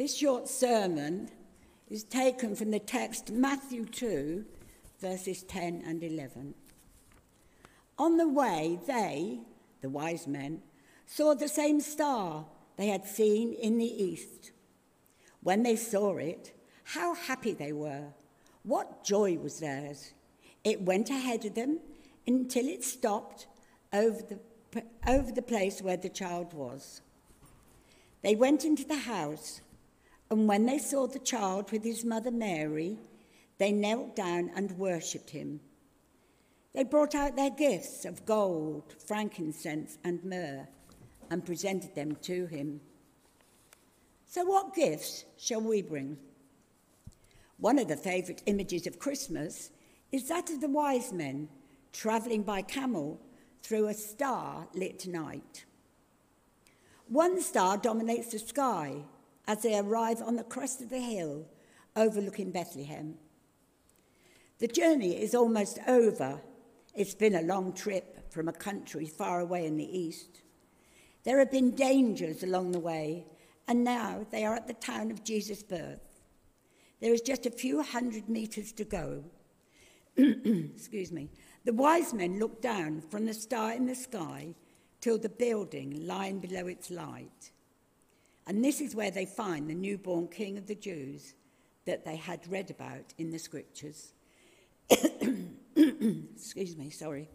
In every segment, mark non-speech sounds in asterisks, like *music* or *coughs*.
This short sermon is taken from the text Matthew 2, verses 10 and 11. On the way, they, the wise men, saw the same star they had seen in the east. When they saw it, how happy they were! What joy was theirs! It went ahead of them until it stopped over the, over the place where the child was. They went into the house, and when they saw the child with his mother Mary, they knelt down and worshipped him. They brought out their gifts of gold, frankincense, and myrrh and presented them to him. So, what gifts shall we bring? One of the favourite images of Christmas is that of the wise men travelling by camel through a star lit night. One star dominates the sky as they arrive on the crest of the hill overlooking Bethlehem. The journey is almost over. It's been a long trip from a country far away in the east. There have been dangers along the way, and now they are at the town of Jesus' birth. There is just a few hundred meters to go. *clears throat* Excuse me. The wise men look down from the star in the sky till the building lying below its light. And this is where they find the newborn king of the Jews that they had read about in the scriptures. *coughs* Excuse me, sorry.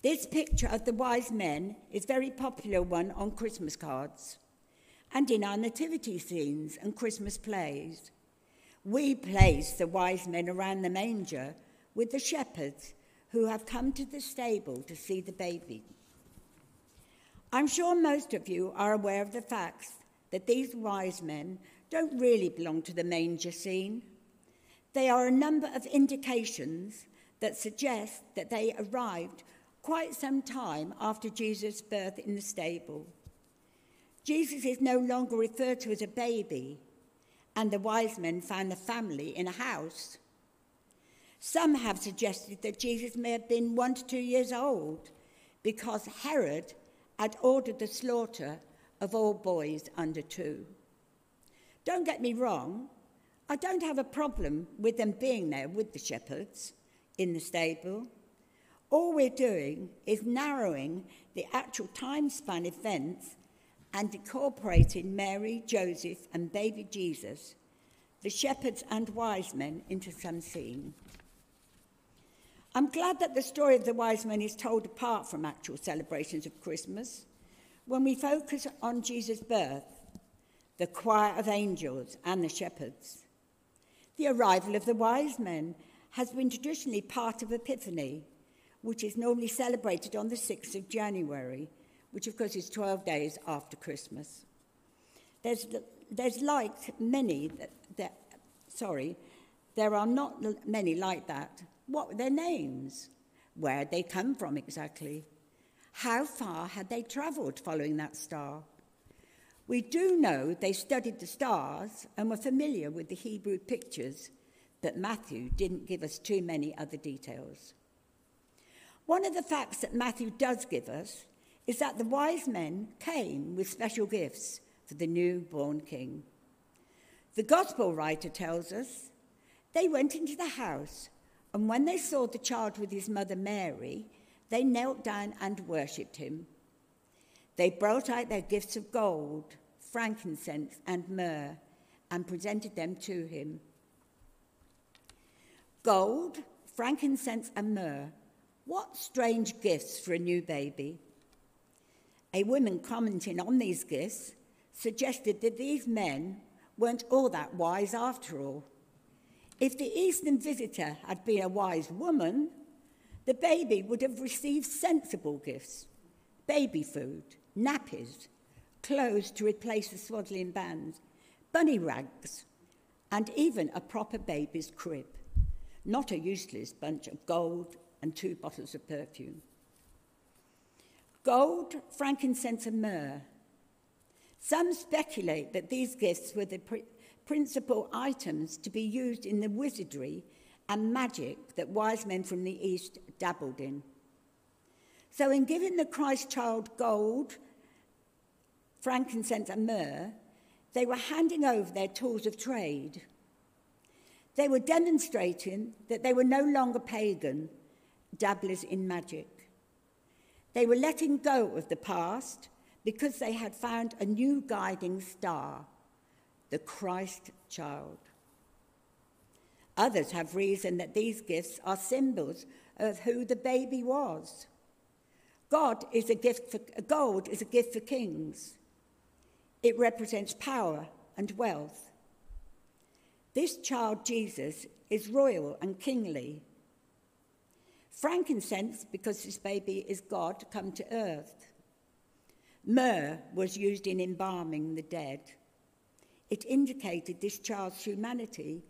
This picture of the wise men is a very popular one on Christmas cards and in our nativity scenes and Christmas plays. We place the wise men around the manger with the shepherds who have come to the stable to see the baby. I'm sure most of you are aware of the facts that these wise men don't really belong to the manger scene. They are a number of indications that suggest that they arrived quite some time after Jesus' birth in the stable. Jesus is no longer referred to as a baby, and the wise men found the family in a house. Some have suggested that Jesus may have been one to two years old because Herod had ordered the slaughter of all boys under two. Don't get me wrong, I don't have a problem with them being there with the shepherds in the stable. All we're doing is narrowing the actual time span events and incorporating Mary, Joseph, and baby Jesus, the shepherds and wise men, into some scene. I'm glad that the story of the wise men is told apart from actual celebrations of Christmas. When we focus on Jesus' birth, the choir of angels, and the shepherds. The arrival of the wise men has been traditionally part of Epiphany, which is normally celebrated on the 6th of January, which of course is 12 days after Christmas. There's, there's like many that, that, sorry, there are not many like that. What were their names? Where had they come from exactly? How far had they travelled following that star? We do know they studied the stars and were familiar with the Hebrew pictures, but Matthew didn't give us too many other details. One of the facts that Matthew does give us is that the wise men came with special gifts for the newborn king. The gospel writer tells us they went into the house, and when they saw the child with his mother Mary, they knelt down and worshipped him. They brought out their gifts of gold, frankincense, and myrrh and presented them to him. Gold, frankincense, and myrrh what strange gifts for a new baby. A woman commenting on these gifts suggested that these men weren't all that wise after all. If the Eastern visitor had been a wise woman, the baby would have received sensible gifts baby food, nappies, clothes to replace the swaddling bands, bunny rags, and even a proper baby's crib, not a useless bunch of gold and two bottles of perfume. Gold, frankincense, and myrrh. Some speculate that these gifts were the pr- principal items to be used in the wizardry and magic that wise men from the East dabbled in. So, in giving the Christ child gold, frankincense, and myrrh, They were handing over their tools of trade. They were demonstrating that they were no longer pagan, dabblers in magic. They were letting go of the past because they had found a new guiding star, the Christ child. Others have reasoned that these gifts are symbols of who the baby was. God is a gift for, gold is a gift for kings. It represents power and wealth. This child, Jesus, is royal and kingly. Frankincense, because this baby is God come to earth. Myrrh was used in embalming the dead. It indicated this child's humanity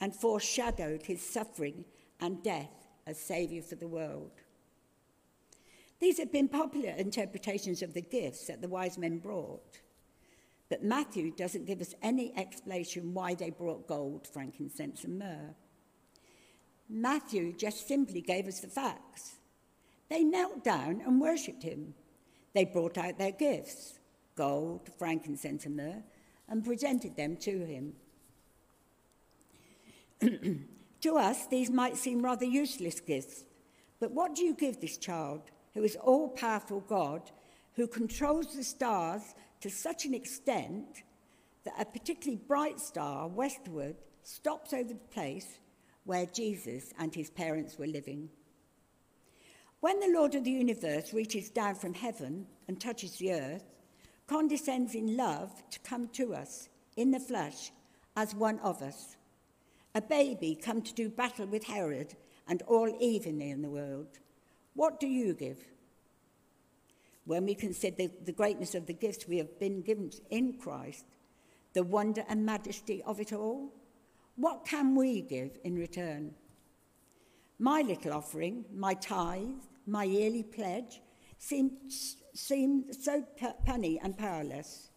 and foreshadowed his suffering and death as Saviour for the world. These have been popular interpretations of the gifts that the wise men brought. But Matthew doesn't give us any explanation why they brought gold, frankincense, and myrrh. Matthew just simply gave us the facts. They knelt down and worshipped him. They brought out their gifts gold, frankincense, and myrrh and presented them to him. *clears throat* to us, these might seem rather useless gifts, but what do you give this child who is all powerful God, who controls the stars to such an extent that a particularly bright star westward stops over the place where Jesus and his parents were living? When the Lord of the universe reaches down from heaven and touches the earth, condescends in love to come to us in the flesh as one of us. A baby come to do battle with Herod and all evil in the world. What do you give? When we consider the, the greatness of the gifts we have been given in Christ, the wonder and majesty of it all, what can we give in return? My little offering, my tithe, my yearly pledge, seems seemed so punny and powerless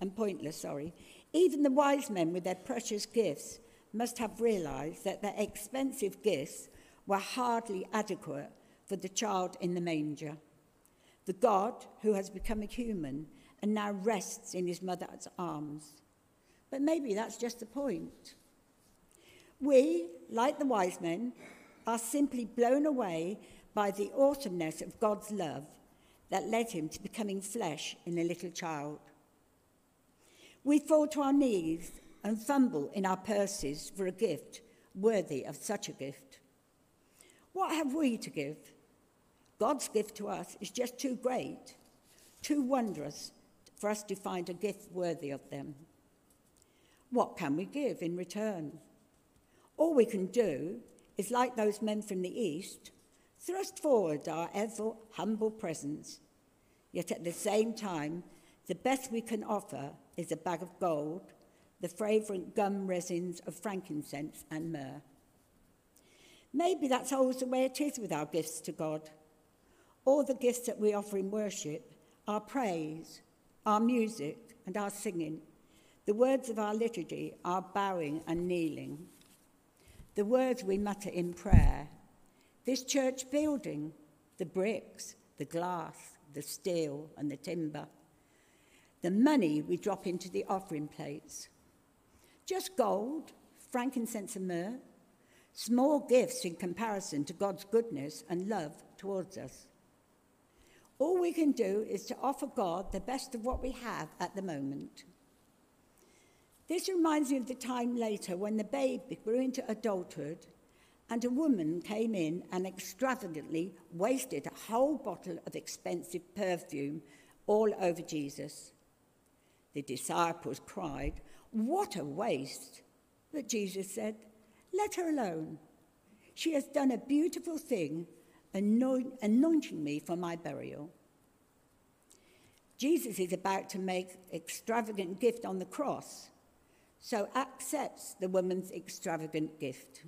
and pointless, sorry. Even the wise men with their precious gifts must have realized that their expensive gifts were hardly adequate for the child in the manger. The God who has become a human and now rests in his mother's arms. But maybe that's just the point. We, like the wise men, are simply blown away by the awesomeness of God's love that led him to becoming flesh in a little child. We fall to our knees and fumble in our purses for a gift worthy of such a gift. What have we to give? God's gift to us is just too great, too wondrous for us to find a gift worthy of them. What can we give in return? All we can do is, like those men from the East, thrust forward our ever humble presents. Yet at the same time, the best we can offer is a bag of gold, the fragrant gum resins of frankincense and myrrh. Maybe that's always the way it is with our gifts to God. All the gifts that we offer in worship, our praise, our music, and our singing, the words of our liturgy, our bowing and kneeling, the words we mutter in prayer, this church building, the bricks, the glass, the steel, and the timber, the money we drop into the offering plates. Just gold, frankincense, and myrrh, small gifts in comparison to God's goodness and love towards us. All we can do is to offer God the best of what we have at the moment. This reminds me of the time later when the baby grew into adulthood and a woman came in and extravagantly wasted a whole bottle of expensive perfume all over Jesus. The disciples cried, What a waste! But Jesus said, Let her alone. She has done a beautiful thing, anointing me for my burial. Jesus is about to make extravagant gift on the cross, so accepts the woman's extravagant gift.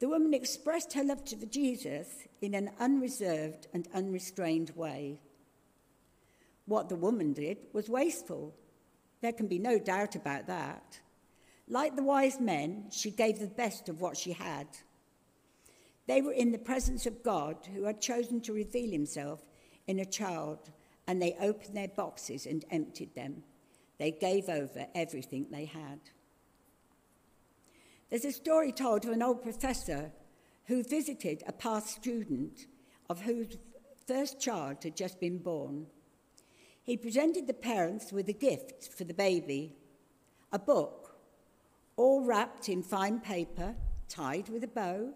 The woman expressed her love to Jesus in an unreserved and unrestrained way. What the woman did was wasteful. There can be no doubt about that. Like the wise men, she gave the best of what she had. They were in the presence of God who had chosen to reveal himself in a child, and they opened their boxes and emptied them. they gave over everything they had. There's a story told of an old professor who visited a past student of whose first child had just been born. He presented the parents with a gift for the baby a book, all wrapped in fine paper, tied with a bow.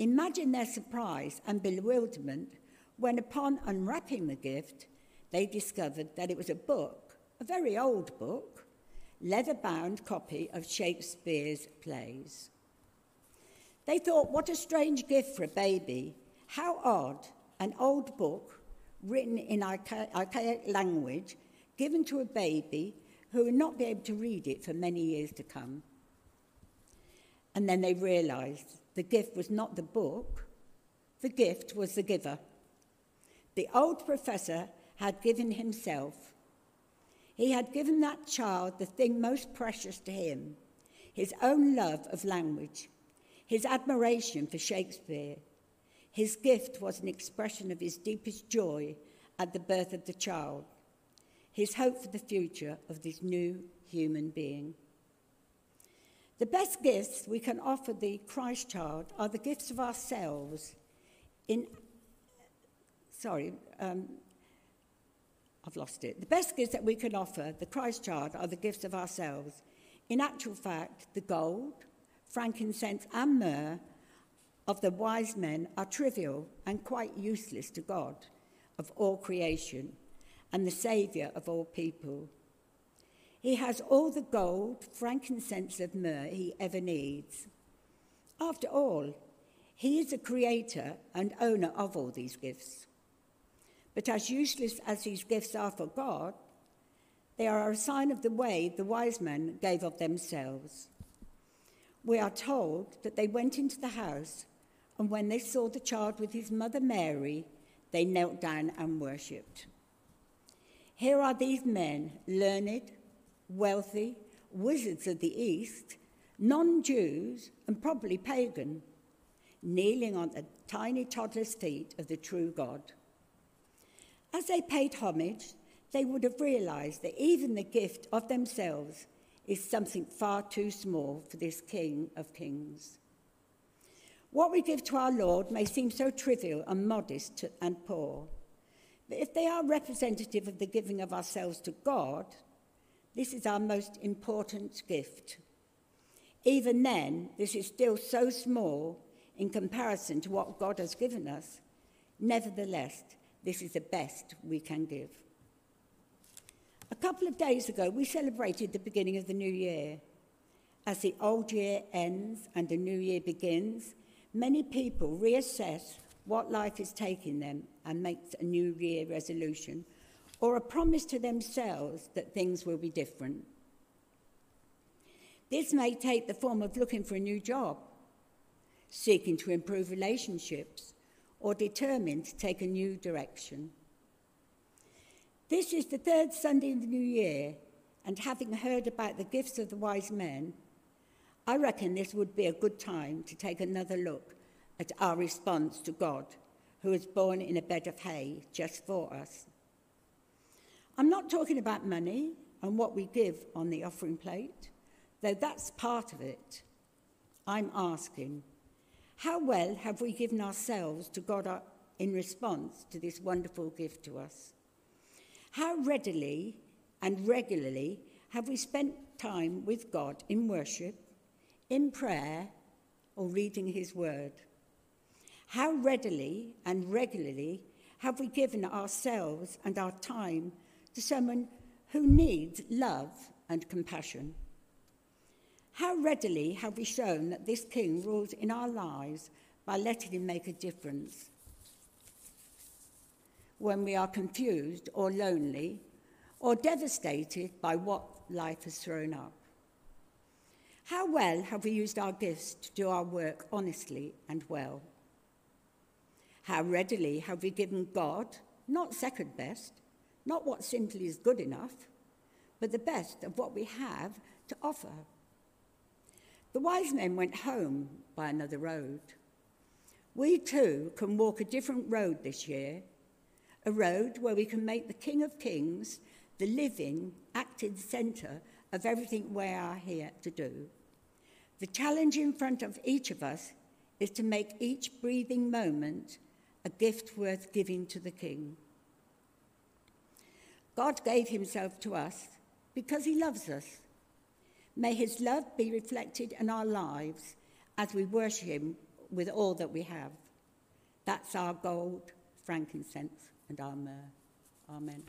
Imagine their surprise and bewilderment when, upon unwrapping the gift, they discovered that it was a book, a very old book, leather-bound copy of Shakespeare's plays. They thought, what a strange gift for a baby. How odd, an old book written in archaic language given to a baby who would not be able to read it for many years to come. And then they realized the gift was not the book, the gift was the giver. The old professor had given himself He had given that child the thing most precious to him his own love of language, his admiration for Shakespeare. His gift was an expression of his deepest joy at the birth of the child, his hope for the future of this new human being. The best gifts we can offer the Christ child are the gifts of ourselves. In, sorry, um, I've lost it. The best gifts that we can offer the Christ child are the gifts of ourselves. In actual fact, the gold, frankincense, and myrrh of the wise men are trivial and quite useless to God of all creation and the Saviour of all people. He has all the gold, frankincense, and myrrh he ever needs. After all, he is the creator and owner of all these gifts. But as useless as these gifts are for God, they are a sign of the way the wise men gave of themselves. We are told that they went into the house, and when they saw the child with his mother Mary, they knelt down and worshipped. Here are these men, learned, wealthy, wizards of the East, non Jews, and probably pagan, kneeling on the tiny toddler's feet of the true God. As they paid homage, they would have realized that even the gift of themselves is something far too small for this King of Kings. What we give to our Lord may seem so trivial and modest and poor, but if they are representative of the giving of ourselves to God, this is our most important gift. Even then, this is still so small in comparison to what God has given us. Nevertheless, this is the best we can give. A couple of days ago, we celebrated the beginning of the new year. As the old year ends and the new year begins, many people reassess what life is taking them and make a new year resolution or a promise to themselves that things will be different. This may take the form of looking for a new job, seeking to improve relationships, or determined to take a new direction. This is the third Sunday in the new year, and having heard about the gifts of the wise men, I reckon this would be a good time to take another look at our response to God, who was born in a bed of hay just for us. I'm not talking about money and what we give on the offering plate, though that's part of it. I'm asking, how well have we given ourselves to God uh, in response to this wonderful gift to us? How readily and regularly have we spent time with God in worship, in prayer, or reading His Word? How readily and regularly have we given ourselves and our time to someone who needs love and compassion. How readily have we shown that this King rules in our lives by letting him make a difference? When we are confused or lonely or devastated by what life has thrown up. How well have we used our gifts to do our work honestly and well? How readily have we given God, not second best, not what simply is good enough, but the best of what we have to offer. The wise men went home by another road. We too can walk a different road this year, a road where we can make the King of Kings the living, active centre of everything we are here to do. The challenge in front of each of us is to make each breathing moment a gift worth giving to the King. God gave himself to us because he loves us. May his love be reflected in our lives as we worship him with all that we have. That's our gold, frankincense, and our myrrh. Amen.